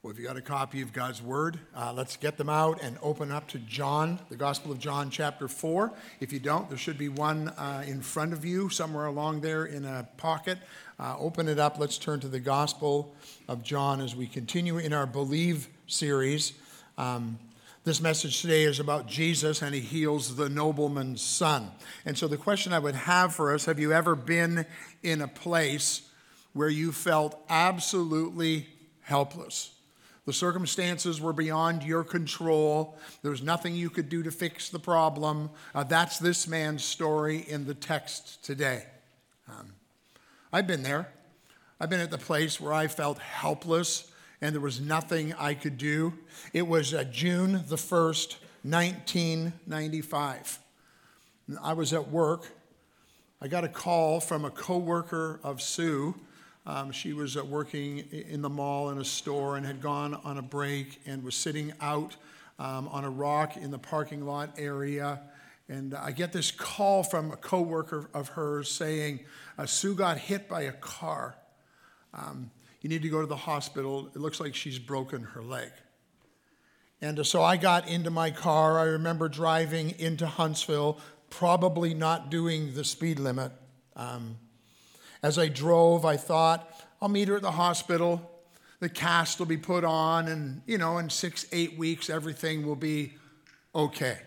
Well, if you got a copy of God's Word, uh, let's get them out and open up to John, the Gospel of John, chapter 4. If you don't, there should be one uh, in front of you, somewhere along there in a pocket. Uh, open it up. Let's turn to the Gospel of John as we continue in our Believe series. Um, this message today is about Jesus and he heals the nobleman's son. And so, the question I would have for us have you ever been in a place where you felt absolutely helpless? The circumstances were beyond your control. There was nothing you could do to fix the problem. Uh, that's this man's story in the text today. Um, I've been there. I've been at the place where I felt helpless and there was nothing I could do. It was uh, June the 1st, 1995. I was at work. I got a call from a coworker of Sue um, she was uh, working in the mall in a store and had gone on a break and was sitting out um, on a rock in the parking lot area. And I get this call from a coworker of hers saying, uh, Sue got hit by a car. Um, you need to go to the hospital. It looks like she's broken her leg. And uh, so I got into my car. I remember driving into Huntsville, probably not doing the speed limit. Um, as I drove, I thought, I'll meet her at the hospital. The cast will be put on, and, you know, in six, eight weeks, everything will be okay.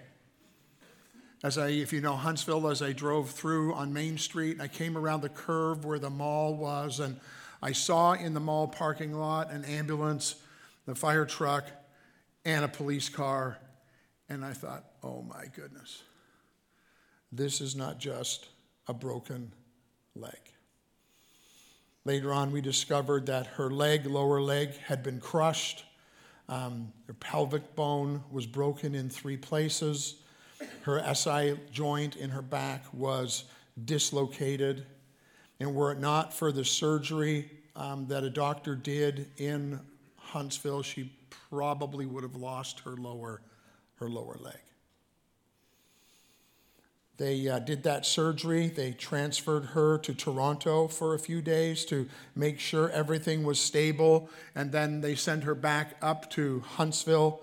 As I, if you know Huntsville, as I drove through on Main Street, I came around the curve where the mall was, and I saw in the mall parking lot an ambulance, the fire truck, and a police car. And I thought, oh my goodness, this is not just a broken leg. Later on, we discovered that her leg, lower leg, had been crushed. Um, her pelvic bone was broken in three places. Her SI joint in her back was dislocated. And were it not for the surgery um, that a doctor did in Huntsville, she probably would have lost her lower, her lower leg. They uh, did that surgery. They transferred her to Toronto for a few days to make sure everything was stable. And then they sent her back up to Huntsville.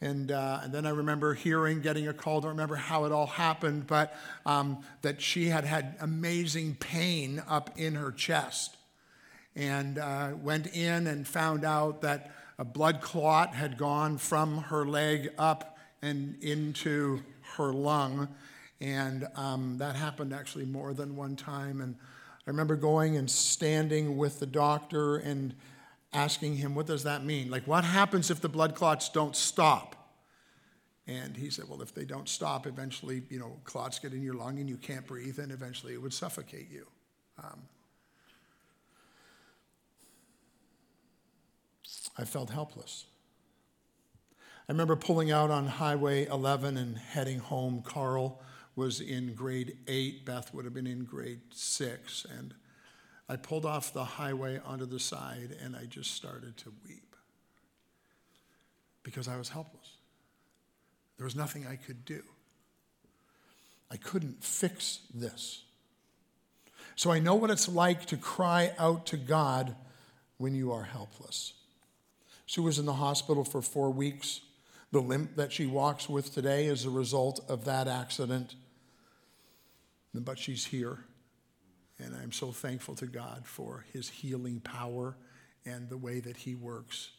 And, uh, and then I remember hearing, getting a call, don't remember how it all happened, but um, that she had had amazing pain up in her chest. And uh, went in and found out that a blood clot had gone from her leg up and into her lung and um, that happened actually more than one time. And I remember going and standing with the doctor and asking him, What does that mean? Like, what happens if the blood clots don't stop? And he said, Well, if they don't stop, eventually, you know, clots get in your lung and you can't breathe, and eventually it would suffocate you. Um, I felt helpless. I remember pulling out on Highway 11 and heading home. Carl was in grade eight, Beth would have been in grade six. And I pulled off the highway onto the side and I just started to weep because I was helpless. There was nothing I could do. I couldn't fix this. So I know what it's like to cry out to God when you are helpless. She was in the hospital for four weeks. The limp that she walks with today is a result of that accident. But she's here. And I'm so thankful to God for his healing power and the way that he works.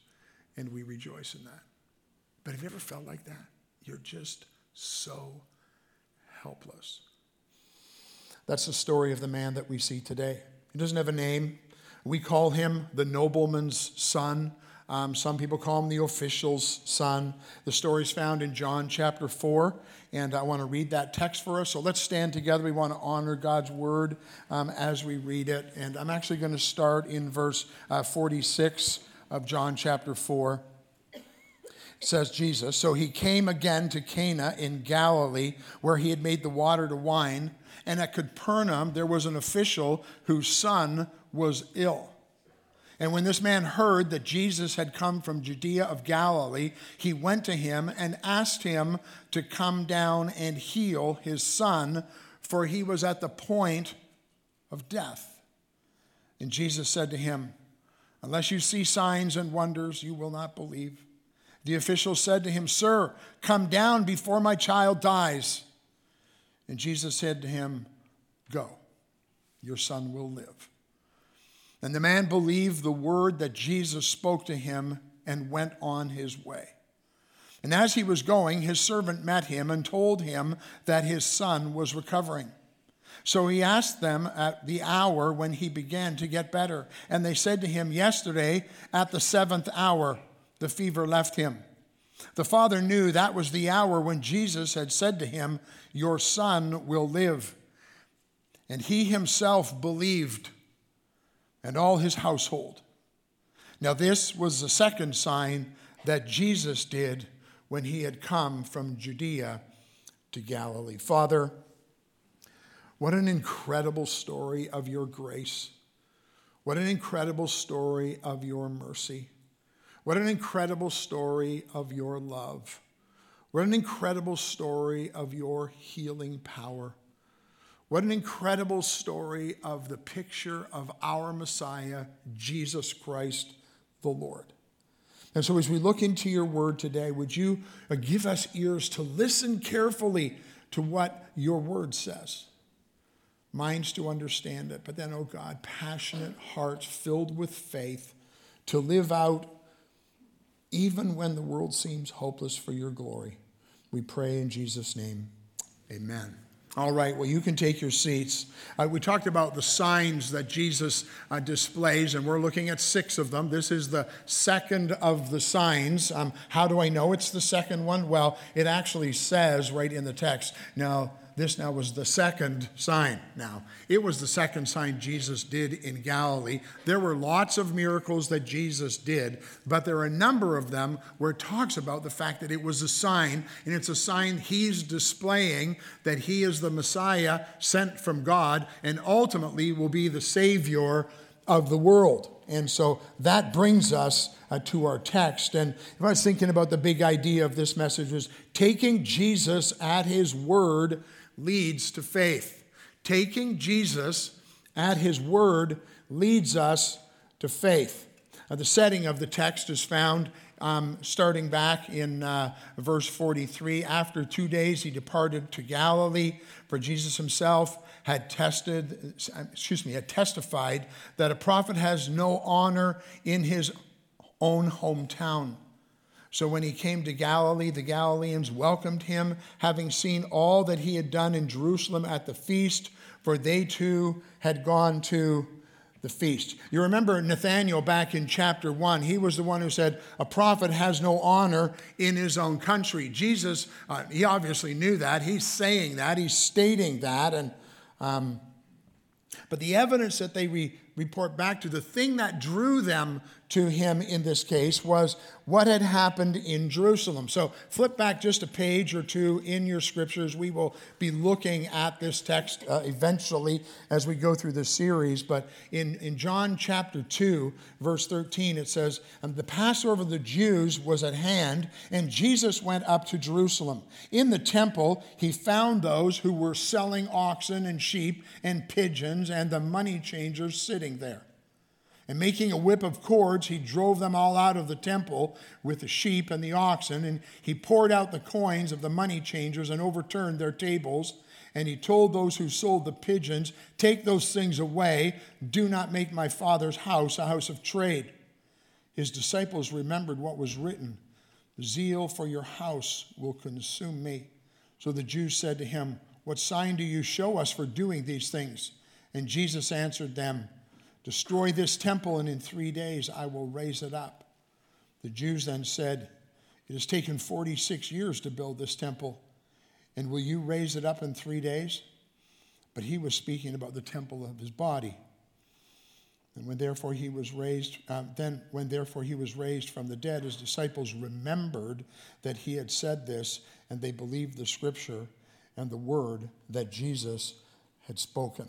And we rejoice in that. But have you ever felt like that? You're just so helpless. That's the story of the man that we see today. He doesn't have a name. We call him the nobleman's son. Um, some people call him the official's son. The story is found in John chapter 4, and I want to read that text for us. So let's stand together. We want to honor God's word um, as we read it. And I'm actually going to start in verse uh, 46 of John chapter 4. It says Jesus, So he came again to Cana in Galilee, where he had made the water to wine. And at Capernaum, there was an official whose son was ill. And when this man heard that Jesus had come from Judea of Galilee, he went to him and asked him to come down and heal his son, for he was at the point of death. And Jesus said to him, Unless you see signs and wonders, you will not believe. The official said to him, Sir, come down before my child dies. And Jesus said to him, Go, your son will live. And the man believed the word that Jesus spoke to him and went on his way. And as he was going, his servant met him and told him that his son was recovering. So he asked them at the hour when he began to get better. And they said to him, Yesterday, at the seventh hour, the fever left him. The father knew that was the hour when Jesus had said to him, Your son will live. And he himself believed, and all his household. Now, this was the second sign that Jesus did when he had come from Judea to Galilee. Father, what an incredible story of your grace. What an incredible story of your mercy. What an incredible story of your love. What an incredible story of your healing power. What an incredible story of the picture of our Messiah, Jesus Christ the Lord. And so, as we look into your word today, would you uh, give us ears to listen carefully to what your word says? minds to understand it, but then, oh God, passionate hearts filled with faith to live out even when the world seems hopeless for your glory. We pray in Jesus' name. Amen. All right, well, you can take your seats. Uh, we talked about the signs that Jesus uh, displays, and we're looking at six of them. This is the second of the signs. Um, how do I know it's the second one? Well, it actually says right in the text. Now, this now was the second sign. Now, it was the second sign Jesus did in Galilee. There were lots of miracles that Jesus did, but there are a number of them where it talks about the fact that it was a sign, and it's a sign he's displaying that he is the Messiah sent from God and ultimately will be the Savior of the world. And so that brings us uh, to our text. And if I was thinking about the big idea of this message was taking Jesus at his word leads to faith. Taking Jesus at his word leads us to faith. Uh, the setting of the text is found um, starting back in uh, verse 43. After two days, he departed to Galilee, for Jesus himself had tested, excuse me, had testified that a prophet has no honor in his own hometown. So when he came to Galilee, the Galileans welcomed him, having seen all that he had done in Jerusalem at the feast, for they too had gone to the feast. You remember Nathanael back in chapter 1, he was the one who said, A prophet has no honor in his own country. Jesus, uh, he obviously knew that. He's saying that, he's stating that. And, um, but the evidence that they re- report back to, the thing that drew them to him in this case was what had happened in Jerusalem. So flip back just a page or two in your scriptures. We will be looking at this text uh, eventually as we go through this series. But in, in John chapter 2, verse 13, it says, The Passover of the Jews was at hand, and Jesus went up to Jerusalem. In the temple, he found those who were selling oxen and sheep and pigeons and the money changers sitting there. And making a whip of cords, he drove them all out of the temple with the sheep and the oxen, and he poured out the coins of the money changers and overturned their tables. And he told those who sold the pigeons, Take those things away. Do not make my father's house a house of trade. His disciples remembered what was written Zeal for your house will consume me. So the Jews said to him, What sign do you show us for doing these things? And Jesus answered them, Destroy this temple, and in three days I will raise it up. The Jews then said, It has taken 46 years to build this temple, and will you raise it up in three days? But he was speaking about the temple of his body. And when therefore he was raised, uh, then when therefore he was raised from the dead, his disciples remembered that he had said this, and they believed the scripture and the word that Jesus had spoken.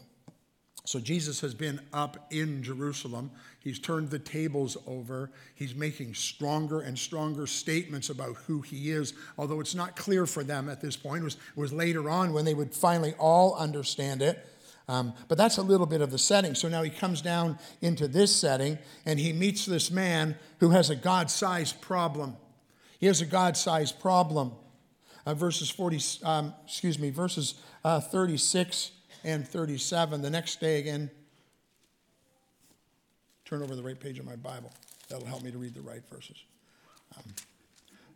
So Jesus has been up in Jerusalem. He's turned the tables over. He's making stronger and stronger statements about who he is, although it's not clear for them at this point. It was, it was later on when they would finally all understand it. Um, but that's a little bit of the setting. So now he comes down into this setting and he meets this man who has a God sized problem. He has a God sized problem. Uh, verses 40, um, excuse me, verses uh, 36 and 37. The next day again, turn over the right page of my Bible. That'll help me to read the right verses. Um,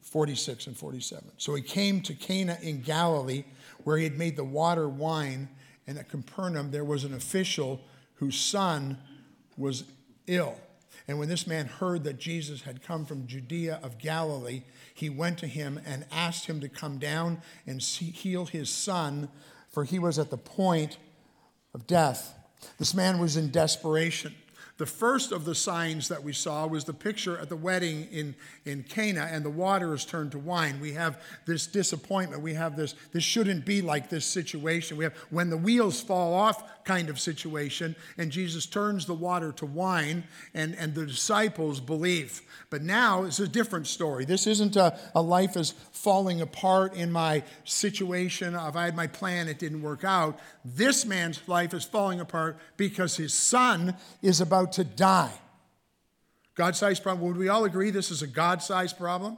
46 and 47. So he came to Cana in Galilee, where he had made the water wine, and at Capernaum there was an official whose son was ill. And when this man heard that Jesus had come from Judea of Galilee, he went to him and asked him to come down and heal his son, for he was at the point of death. This man was in desperation. The first of the signs that we saw was the picture at the wedding in, in Cana, and the water is turned to wine. We have this disappointment. We have this, this shouldn't be like this situation. We have when the wheels fall off kind of situation, and Jesus turns the water to wine, and, and the disciples believe. But now it's a different story. This isn't a, a life is falling apart in my situation of I had my plan, it didn't work out. This man's life is falling apart because his son is about to die. God sized problem. Would we all agree this is a God sized problem?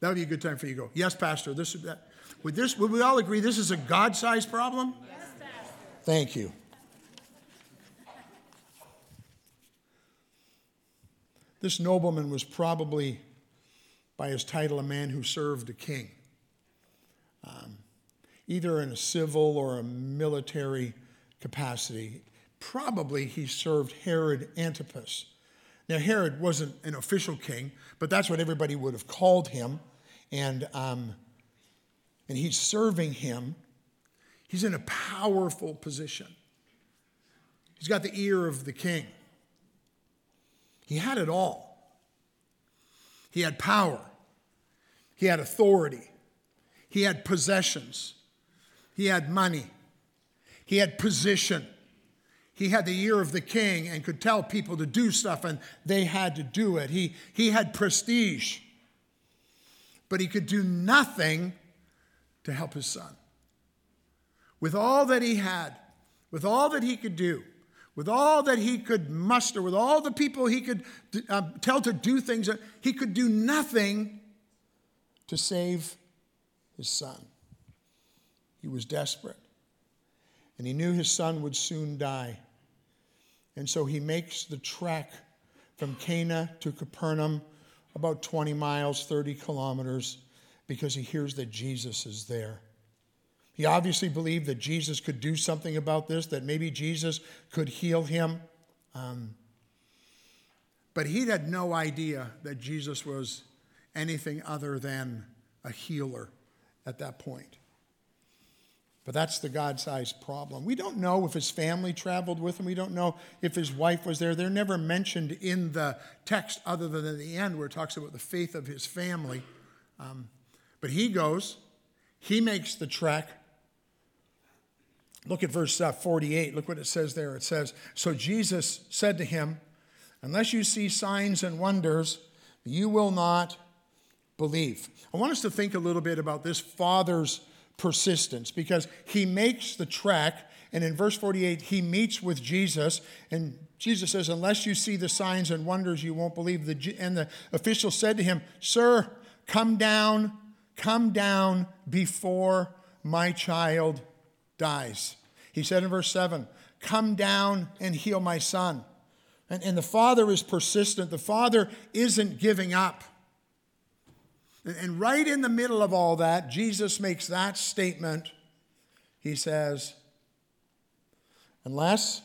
That would be a good time for you to go. Yes, Pastor. This is that. Would this would we all agree this is a God sized problem? Yes, Pastor. Thank you. This nobleman was probably, by his title, a man who served a king, um, either in a civil or a military capacity. Probably he served Herod Antipas. Now, Herod wasn't an official king, but that's what everybody would have called him. And, um, and he's serving him. He's in a powerful position. He's got the ear of the king. He had it all. He had power, he had authority, he had possessions, he had money, he had position. He had the ear of the king and could tell people to do stuff, and they had to do it. He, he had prestige, but he could do nothing to help his son. With all that he had, with all that he could do, with all that he could muster, with all the people he could uh, tell to do things, he could do nothing to save his son. He was desperate. And he knew his son would soon die. And so he makes the trek from Cana to Capernaum, about 20 miles, 30 kilometers, because he hears that Jesus is there. He obviously believed that Jesus could do something about this, that maybe Jesus could heal him. Um, but he had no idea that Jesus was anything other than a healer at that point. But that's the God sized problem. We don't know if his family traveled with him. We don't know if his wife was there. They're never mentioned in the text other than at the end where it talks about the faith of his family. Um, but he goes, he makes the trek. Look at verse uh, 48. Look what it says there. It says, So Jesus said to him, Unless you see signs and wonders, you will not believe. I want us to think a little bit about this father's persistence because he makes the trek. And in verse 48, he meets with Jesus. And Jesus says, Unless you see the signs and wonders, you won't believe. The, And the official said to him, Sir, come down, come down before my child dies. He said in verse 7, Come down and heal my son. And, and the father is persistent. The father isn't giving up. And, right in the middle of all that, Jesus makes that statement. He says, Unless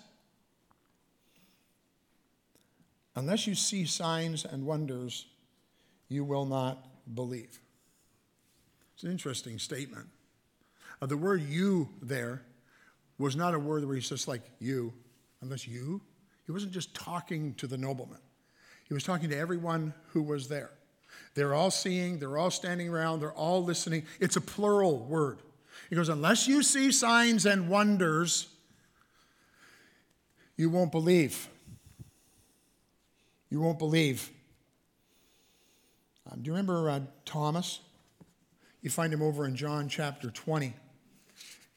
unless you see signs and wonders, you will not believe. It's an interesting statement. Uh, the word you there was not a word where he's just like you, unless you. He wasn't just talking to the nobleman, he was talking to everyone who was there. They're all seeing, they're all standing around, they're all listening. It's a plural word. He goes, Unless you see signs and wonders, you won't believe. You won't believe. Um, do you remember uh, Thomas? You find him over in John chapter 20.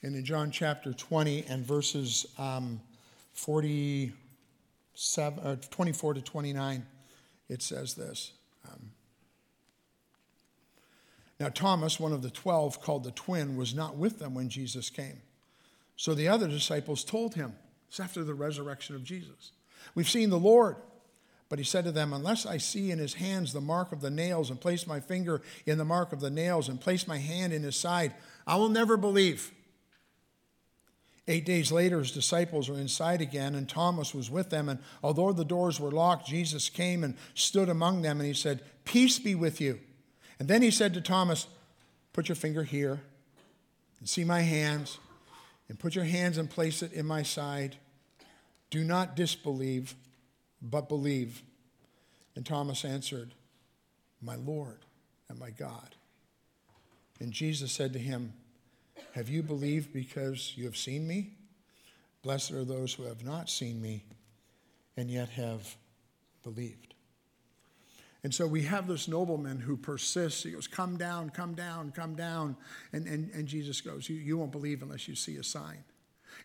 And in John chapter 20 and verses um, 47, uh, 24 to 29, it says this. Um, now, Thomas, one of the twelve, called the twin, was not with them when Jesus came. So the other disciples told him, it's after the resurrection of Jesus, We've seen the Lord. But he said to them, Unless I see in his hands the mark of the nails, and place my finger in the mark of the nails, and place my hand in his side, I will never believe. Eight days later, his disciples were inside again, and Thomas was with them. And although the doors were locked, Jesus came and stood among them, and he said, Peace be with you. And then he said to Thomas, Put your finger here and see my hands, and put your hands and place it in my side. Do not disbelieve, but believe. And Thomas answered, My Lord and my God. And Jesus said to him, Have you believed because you have seen me? Blessed are those who have not seen me and yet have believed. And so we have this nobleman who persists. He goes, Come down, come down, come down. And, and, and Jesus goes, you, you won't believe unless you see a sign.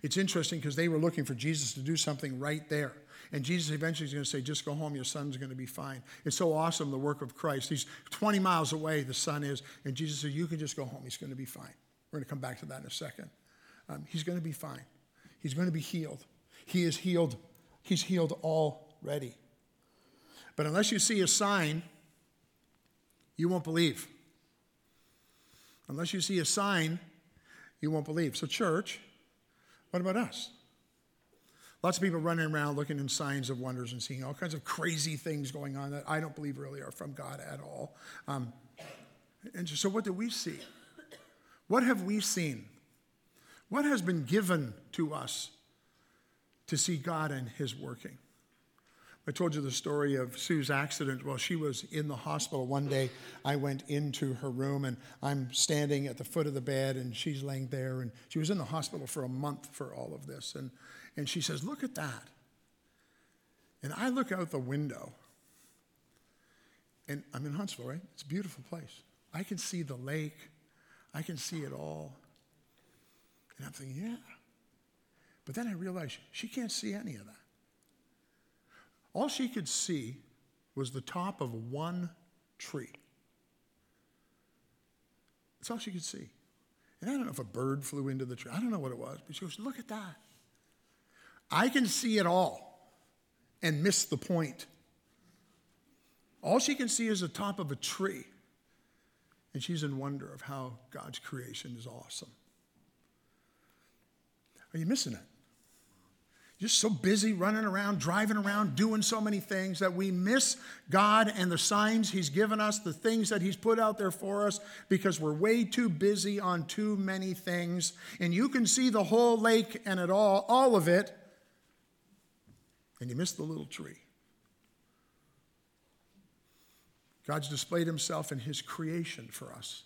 It's interesting because they were looking for Jesus to do something right there. And Jesus eventually is going to say, Just go home, your son's going to be fine. It's so awesome, the work of Christ. He's 20 miles away, the son is. And Jesus said, You can just go home, he's going to be fine. We're going to come back to that in a second. Um, he's going to be fine. He's going to be healed. He is healed. He's healed already. But unless you see a sign, you won't believe. Unless you see a sign, you won't believe. So, church, what about us? Lots of people running around looking in signs of wonders and seeing all kinds of crazy things going on that I don't believe really are from God at all. Um, and so, what do we see? What have we seen? What has been given to us to see God and His working? I told you the story of Sue's accident. While she was in the hospital one day, I went into her room and I'm standing at the foot of the bed and she's laying there. And she was in the hospital for a month for all of this. And, and she says, Look at that. And I look out the window and I'm in Huntsville, right? It's a beautiful place. I can see the lake, I can see it all. And I'm thinking, Yeah. But then I realized she can't see any of that. All she could see was the top of one tree. That's all she could see. And I don't know if a bird flew into the tree. I don't know what it was, but she goes, Look at that. I can see it all and miss the point. All she can see is the top of a tree. And she's in wonder of how God's creation is awesome. Are you missing it? Just so busy running around, driving around, doing so many things that we miss God and the signs He's given us, the things that He's put out there for us, because we're way too busy on too many things. And you can see the whole lake and it all, all of it, and you miss the little tree. God's displayed Himself in His creation for us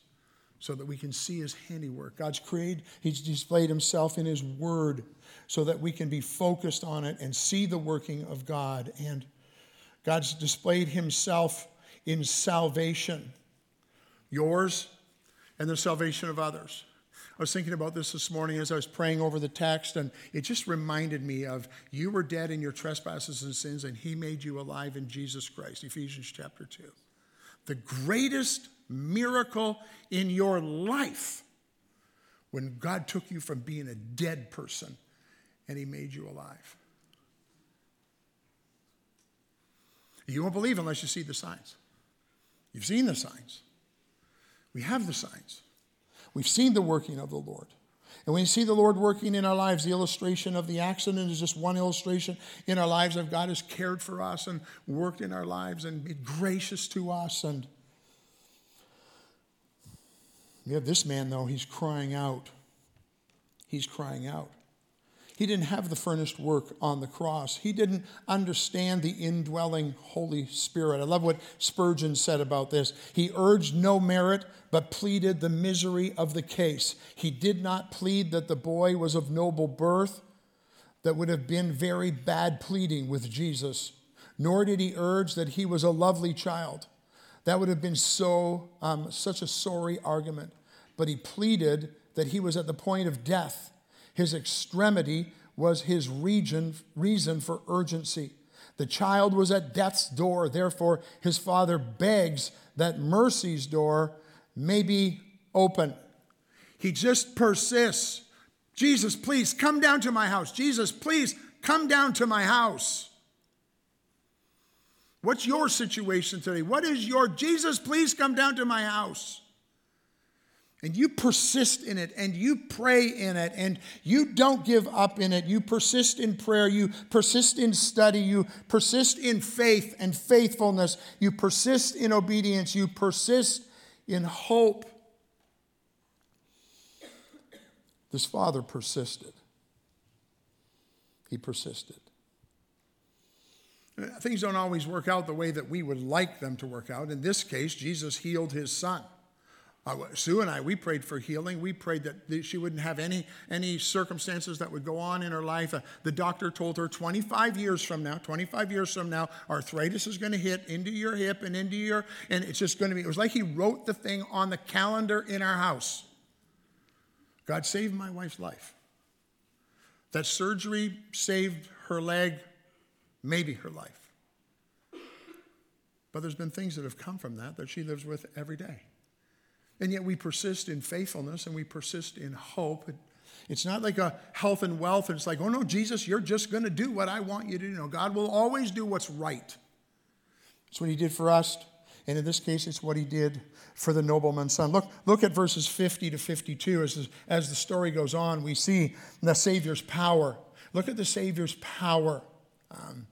so that we can see his handiwork. God's created, he's displayed himself in his word so that we can be focused on it and see the working of God. And God's displayed himself in salvation, yours and the salvation of others. I was thinking about this this morning as I was praying over the text, and it just reminded me of you were dead in your trespasses and sins, and he made you alive in Jesus Christ, Ephesians chapter 2. The greatest miracle in your life when God took you from being a dead person and He made you alive. You won't believe unless you see the signs. You've seen the signs. We have the signs. We've seen the working of the Lord. And when you see the Lord working in our lives, the illustration of the accident is just one illustration in our lives of God has cared for us and worked in our lives and been gracious to us and you have this man, though, he's crying out. He's crying out. He didn't have the furnished work on the cross. He didn't understand the indwelling Holy Spirit. I love what Spurgeon said about this. He urged no merit, but pleaded the misery of the case. He did not plead that the boy was of noble birth. That would have been very bad pleading with Jesus. Nor did he urge that he was a lovely child. That would have been so um, such a sorry argument but he pleaded that he was at the point of death. His extremity was his region, reason for urgency. The child was at death's door, therefore, his father begs that mercy's door may be open. He just persists. Jesus, please come down to my house. Jesus, please come down to my house. What's your situation today? What is your Jesus, please come down to my house? And you persist in it and you pray in it and you don't give up in it. You persist in prayer. You persist in study. You persist in faith and faithfulness. You persist in obedience. You persist in hope. This father persisted. He persisted. Things don't always work out the way that we would like them to work out. In this case, Jesus healed his son. Uh, Sue and I, we prayed for healing. We prayed that she wouldn't have any, any circumstances that would go on in her life. Uh, the doctor told her 25 years from now, 25 years from now, arthritis is going to hit into your hip and into your, and it's just going to be, it was like he wrote the thing on the calendar in our house. God saved my wife's life. That surgery saved her leg, maybe her life. But there's been things that have come from that that she lives with every day. And yet we persist in faithfulness and we persist in hope. It's not like a health and wealth, and it's like, oh no, Jesus, you're just going to do what I want you to do. No, God will always do what's right. That's what He did for us. And in this case, it's what he did for the nobleman's son. Look, look at verses 50 to 52. As, as the story goes on, we see the Savior's power. Look at the Savior's power. Um,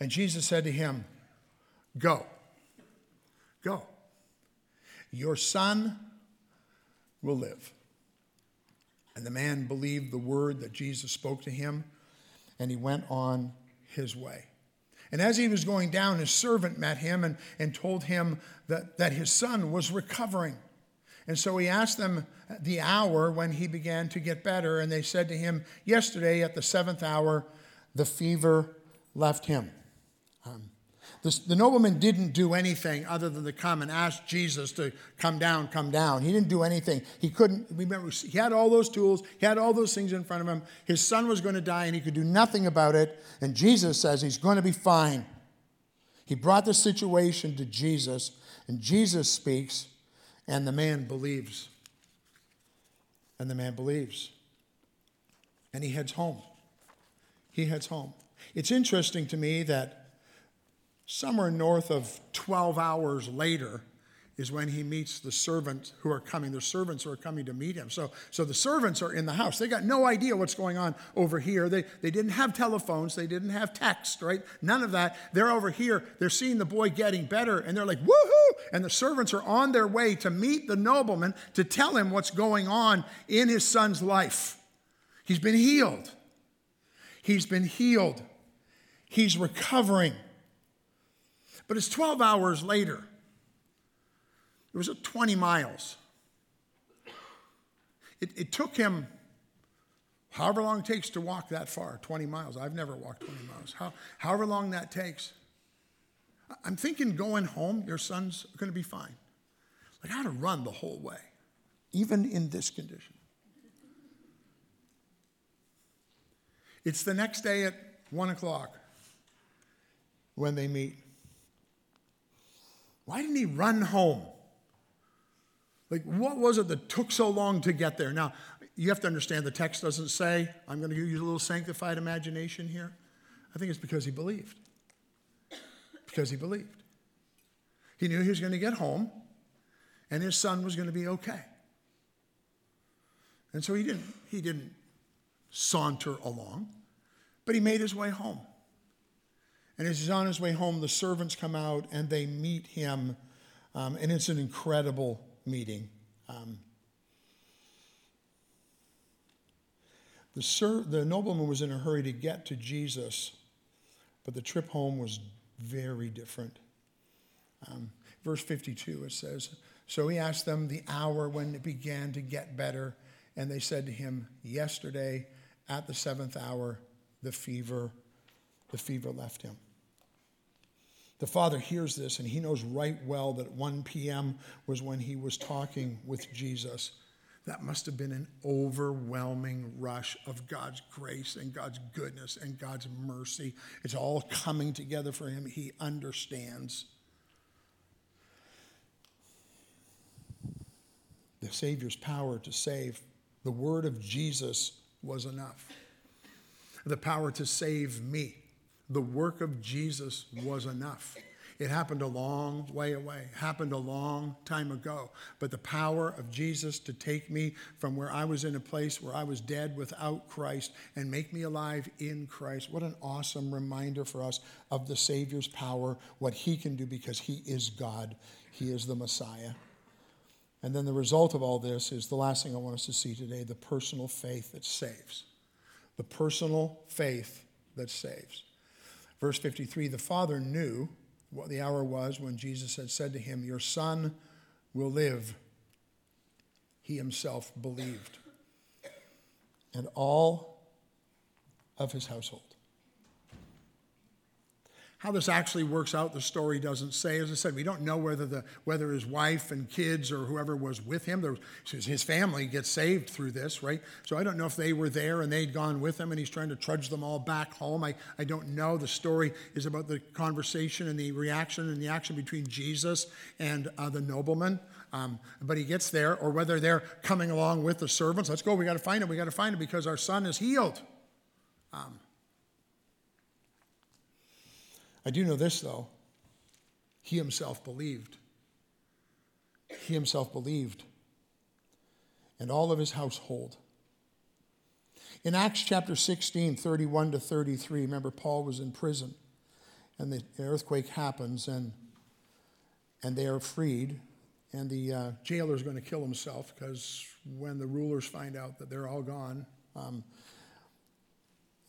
and Jesus said to him, Go, go. Your son will live. And the man believed the word that Jesus spoke to him, and he went on his way. And as he was going down, his servant met him and, and told him that, that his son was recovering. And so he asked them the hour when he began to get better, and they said to him, Yesterday at the seventh hour, the fever left him. Um, the, the nobleman didn't do anything other than to come and ask Jesus to come down, come down. He didn't do anything. He couldn't, remember, he had all those tools, he had all those things in front of him. His son was going to die and he could do nothing about it. And Jesus says he's going to be fine. He brought the situation to Jesus, and Jesus speaks, and the man believes. And the man believes. And he heads home. He heads home. It's interesting to me that Somewhere north of 12 hours later is when he meets the servants who are coming. The servants who are coming to meet him. So, so the servants are in the house. They got no idea what's going on over here. They, they didn't have telephones. They didn't have text, right? None of that. They're over here. They're seeing the boy getting better, and they're like, woohoo! And the servants are on their way to meet the nobleman to tell him what's going on in his son's life. He's been healed. He's been healed. He's recovering. But it's 12 hours later. It was 20 miles. It, it took him however long it takes to walk that far 20 miles. I've never walked 20 miles. How, however long that takes. I'm thinking going home, your son's going to be fine. Like, how to run the whole way, even in this condition. It's the next day at 1 o'clock when they meet. Why didn't he run home? Like, what was it that took so long to get there? Now, you have to understand the text doesn't say, I'm going to use a little sanctified imagination here. I think it's because he believed. Because he believed. He knew he was going to get home and his son was going to be okay. And so he didn't, he didn't saunter along, but he made his way home. And as he's on his way home, the servants come out and they meet him. Um, and it's an incredible meeting. Um, the, ser- the nobleman was in a hurry to get to Jesus, but the trip home was very different. Um, verse 52, it says, So he asked them the hour when it began to get better, and they said to him, Yesterday at the seventh hour, the fever, the fever left him. The father hears this and he knows right well that 1 p.m. was when he was talking with Jesus. that must have been an overwhelming rush of God's grace and God's goodness and God's mercy. It's all coming together for him. He understands. The Savior's power to save, the word of Jesus was enough. The power to save me, the work of Jesus was enough. It happened a long way away, happened a long time ago. But the power of Jesus to take me from where I was in a place where I was dead without Christ and make me alive in Christ, what an awesome reminder for us of the Savior's power, what He can do because He is God, He is the Messiah. And then the result of all this is the last thing I want us to see today the personal faith that saves. The personal faith that saves. Verse 53 the Father knew what the hour was when Jesus had said to him, Your son will live. He himself believed. And all of his household. How this actually works out, the story doesn't say. As I said, we don't know whether, the, whether his wife and kids or whoever was with him, there was, his family gets saved through this, right? So I don't know if they were there and they'd gone with him and he's trying to trudge them all back home. I, I don't know. The story is about the conversation and the reaction and the action between Jesus and uh, the nobleman. Um, but he gets there, or whether they're coming along with the servants. Let's go. We got to find him. We got to find him because our son is healed. Um, I do know this, though. He himself believed. He himself believed. And all of his household. In Acts chapter 16, 31 to 33, remember Paul was in prison and the earthquake happens and, and they are freed. And the uh, jailer is going to kill himself because when the rulers find out that they're all gone, um,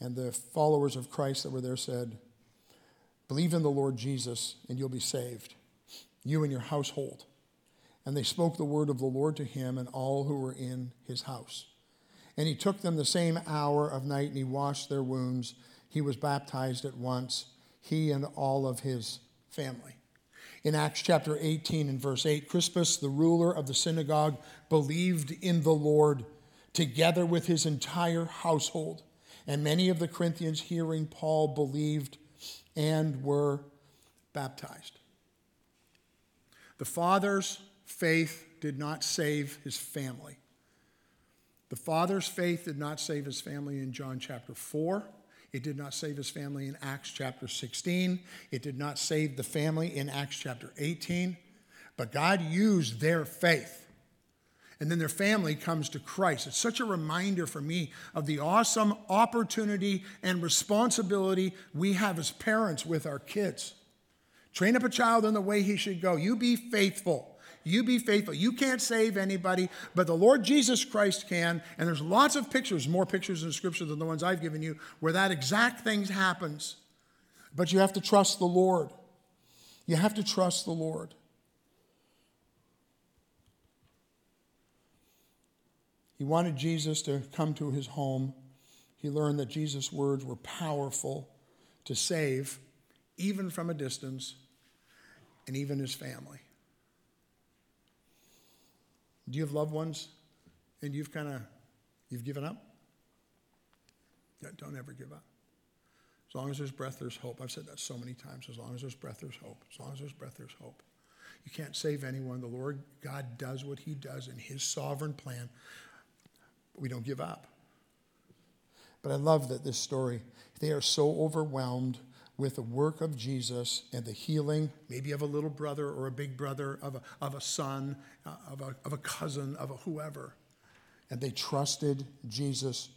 and the followers of Christ that were there said, Believe in the Lord Jesus, and you'll be saved, you and your household. And they spoke the word of the Lord to him and all who were in his house. And he took them the same hour of night, and he washed their wounds. He was baptized at once, he and all of his family. In Acts chapter 18 and verse 8, Crispus, the ruler of the synagogue, believed in the Lord together with his entire household. And many of the Corinthians, hearing Paul, believed and were baptized. The father's faith did not save his family. The father's faith did not save his family in John chapter 4. It did not save his family in Acts chapter 16. It did not save the family in Acts chapter 18. But God used their faith and then their family comes to Christ. It's such a reminder for me of the awesome opportunity and responsibility we have as parents with our kids. Train up a child in the way he should go. You be faithful. You be faithful. You can't save anybody, but the Lord Jesus Christ can. And there's lots of pictures, more pictures in the Scripture than the ones I've given you, where that exact thing happens. But you have to trust the Lord. You have to trust the Lord. He wanted Jesus to come to his home. He learned that Jesus' words were powerful to save, even from a distance, and even his family. Do you have loved ones and you've kind of you've given up? Don't ever give up. As long as there's breath, there's hope. I've said that so many times. As long as there's breath, there's hope. As long as there's breath, there's hope. You can't save anyone. The Lord God does what He does in His sovereign plan we don't give up. But I love that this story, they are so overwhelmed with the work of Jesus and the healing, maybe of a little brother or a big brother, of a, of a son, uh, of, a, of a cousin, of a whoever. And they trusted Jesus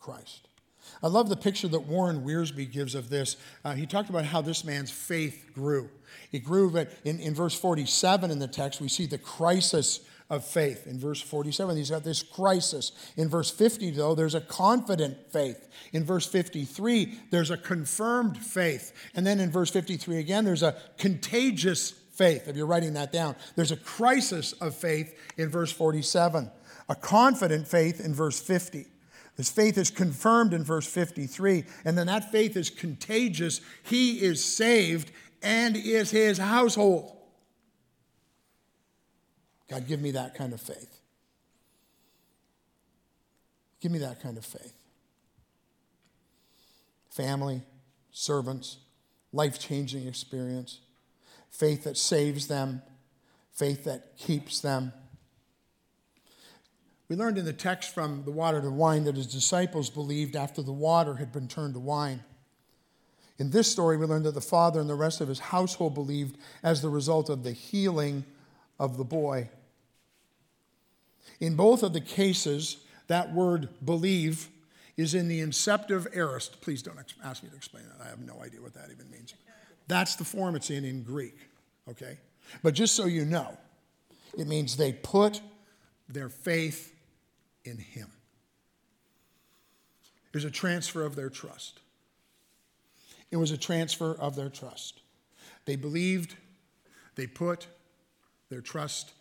Christ. I love the picture that Warren Wiersbe gives of this. Uh, he talked about how this man's faith grew. It grew, but in, in verse 47 in the text, we see the crisis of faith. In verse 47, he's got this crisis. In verse 50, though, there's a confident faith. In verse 53, there's a confirmed faith. And then in verse 53 again, there's a contagious faith. If you're writing that down, there's a crisis of faith in verse 47, a confident faith in verse 50. His faith is confirmed in verse 53, and then that faith is contagious. He is saved and is his household. God, give me that kind of faith. Give me that kind of faith. Family, servants, life changing experience, faith that saves them, faith that keeps them. We learned in the text from the water to wine that his disciples believed after the water had been turned to wine. In this story, we learned that the father and the rest of his household believed as the result of the healing of the boy. In both of the cases, that word believe is in the inceptive aorist. Please don't ask me to explain that. I have no idea what that even means. That's the form it's in in Greek, okay? But just so you know, it means they put their faith in Him. It was a transfer of their trust. It was a transfer of their trust. They believed, they put their trust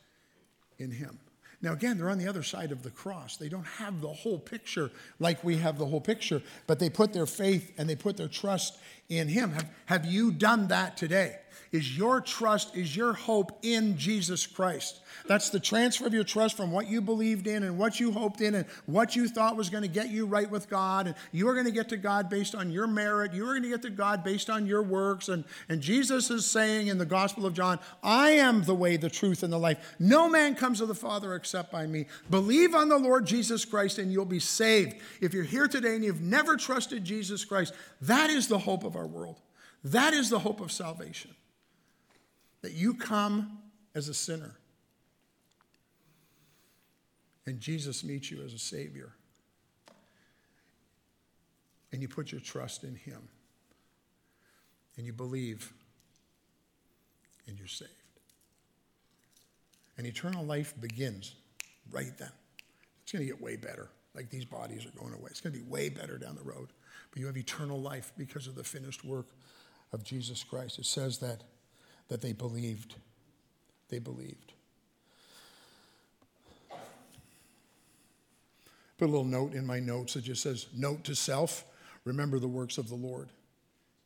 in Him. Now, again, they're on the other side of the cross. They don't have the whole picture like we have the whole picture, but they put their faith and they put their trust in Him. Have, have you done that today? Is your trust, is your hope in Jesus Christ? That's the transfer of your trust from what you believed in and what you hoped in and what you thought was going to get you right with God. And you are going to get to God based on your merit. You are going to get to God based on your works. And, and Jesus is saying in the Gospel of John, I am the way, the truth, and the life. No man comes to the Father except by me. Believe on the Lord Jesus Christ and you'll be saved. If you're here today and you've never trusted Jesus Christ, that is the hope of our world. That is the hope of salvation. That you come as a sinner and Jesus meets you as a Savior. And you put your trust in Him. And you believe. And you're saved. And eternal life begins right then. It's going to get way better. Like these bodies are going away. It's going to be way better down the road. But you have eternal life because of the finished work of Jesus Christ. It says that, that they believed. They believed. Put a little note in my notes that just says, Note to self, remember the works of the Lord.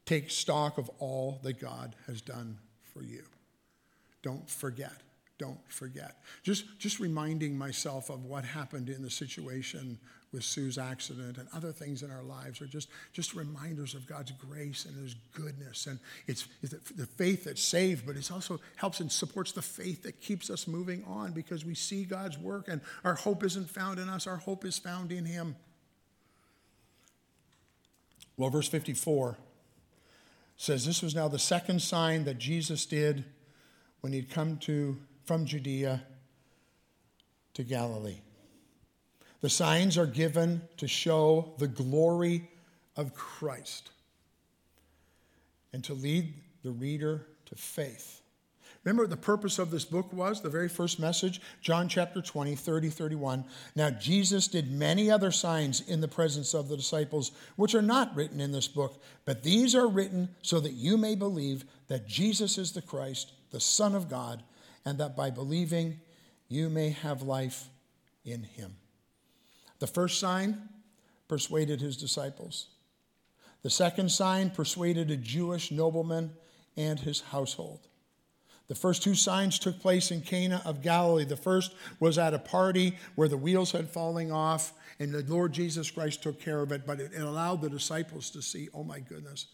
Take stock of all that God has done for you. Don't forget. Don't forget. Just, just reminding myself of what happened in the situation with Sue's accident and other things in our lives are just, just reminders of God's grace and His goodness. And it's, it's the faith that saved, but it also helps and supports the faith that keeps us moving on because we see God's work and our hope isn't found in us, our hope is found in Him. Well, verse 54 says this was now the second sign that Jesus did when he'd come to from Judea to Galilee. The signs are given to show the glory of Christ and to lead the reader to faith. Remember the purpose of this book was? The very first message, John chapter 20, 30, 31. Now, Jesus did many other signs in the presence of the disciples, which are not written in this book, but these are written so that you may believe that Jesus is the Christ, the Son of God, and that by believing you may have life in him. The first sign persuaded his disciples. The second sign persuaded a Jewish nobleman and his household. The first two signs took place in Cana of Galilee. The first was at a party where the wheels had fallen off, and the Lord Jesus Christ took care of it, but it, allowed the disciples to see, oh my goodness,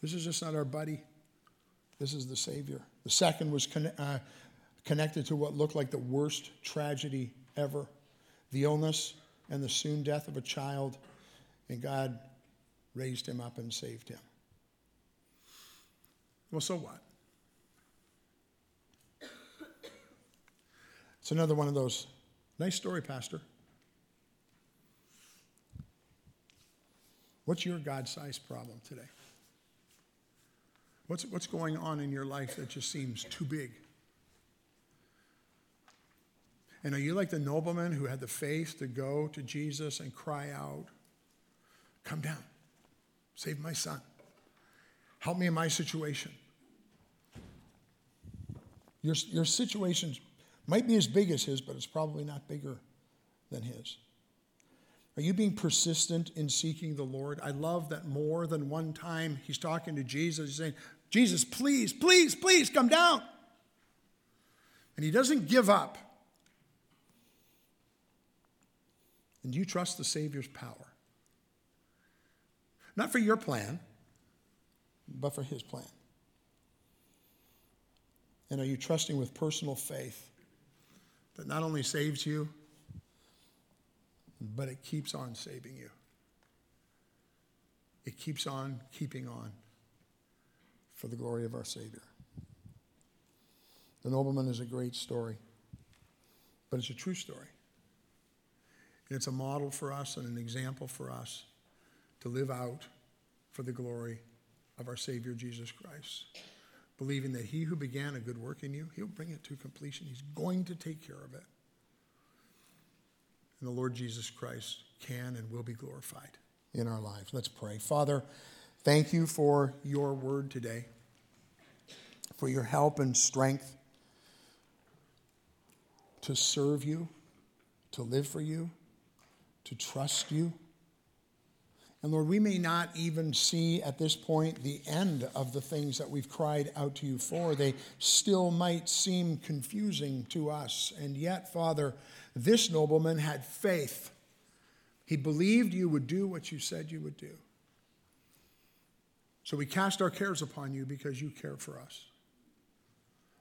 this is just not our buddy. This is the Savior. The second was con- uh, connected to what looked like the worst tragedy ever the illness and the soon death of a child, and God raised him up and saved him. Well, so what? It's another one of those. Nice story, Pastor. What's your God sized problem today? What's, what's going on in your life that just seems too big? And are you like the nobleman who had the faith to go to Jesus and cry out, Come down, save my son, help me in my situation? Your, your situation might be as big as his, but it's probably not bigger than his. Are you being persistent in seeking the Lord? I love that more than one time he's talking to Jesus. He's saying, Jesus, please, please, please come down. And he doesn't give up And do you trust the Savior's power? Not for your plan, but for his plan. And are you trusting with personal faith that not only saves you, but it keeps on saving you? It keeps on keeping on for the glory of our Savior. The nobleman is a great story, but it's a true story. It's a model for us and an example for us to live out for the glory of our Savior Jesus Christ. Believing that he who began a good work in you, he'll bring it to completion. He's going to take care of it. And the Lord Jesus Christ can and will be glorified in our lives. Let's pray. Father, thank you for your word today, for your help and strength to serve you, to live for you, to trust you. And Lord, we may not even see at this point the end of the things that we've cried out to you for. They still might seem confusing to us. And yet, Father, this nobleman had faith. He believed you would do what you said you would do. So we cast our cares upon you because you care for us.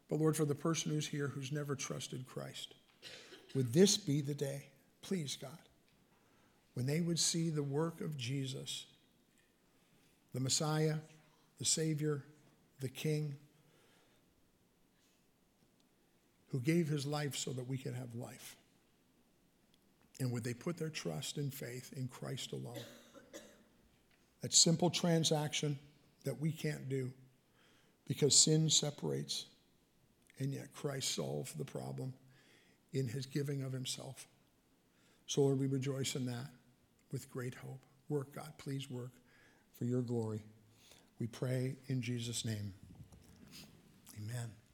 But Lord, for the person who's here who's never trusted Christ, would this be the day, please, God, when they would see the work of Jesus, the Messiah, the Savior, the King, who gave his life so that we could have life? And would they put their trust and faith in Christ alone? That simple transaction that we can't do because sin separates, and yet Christ solved the problem in his giving of himself. So, Lord, we rejoice in that with great hope. Work, God, please work for your glory. We pray in Jesus' name. Amen.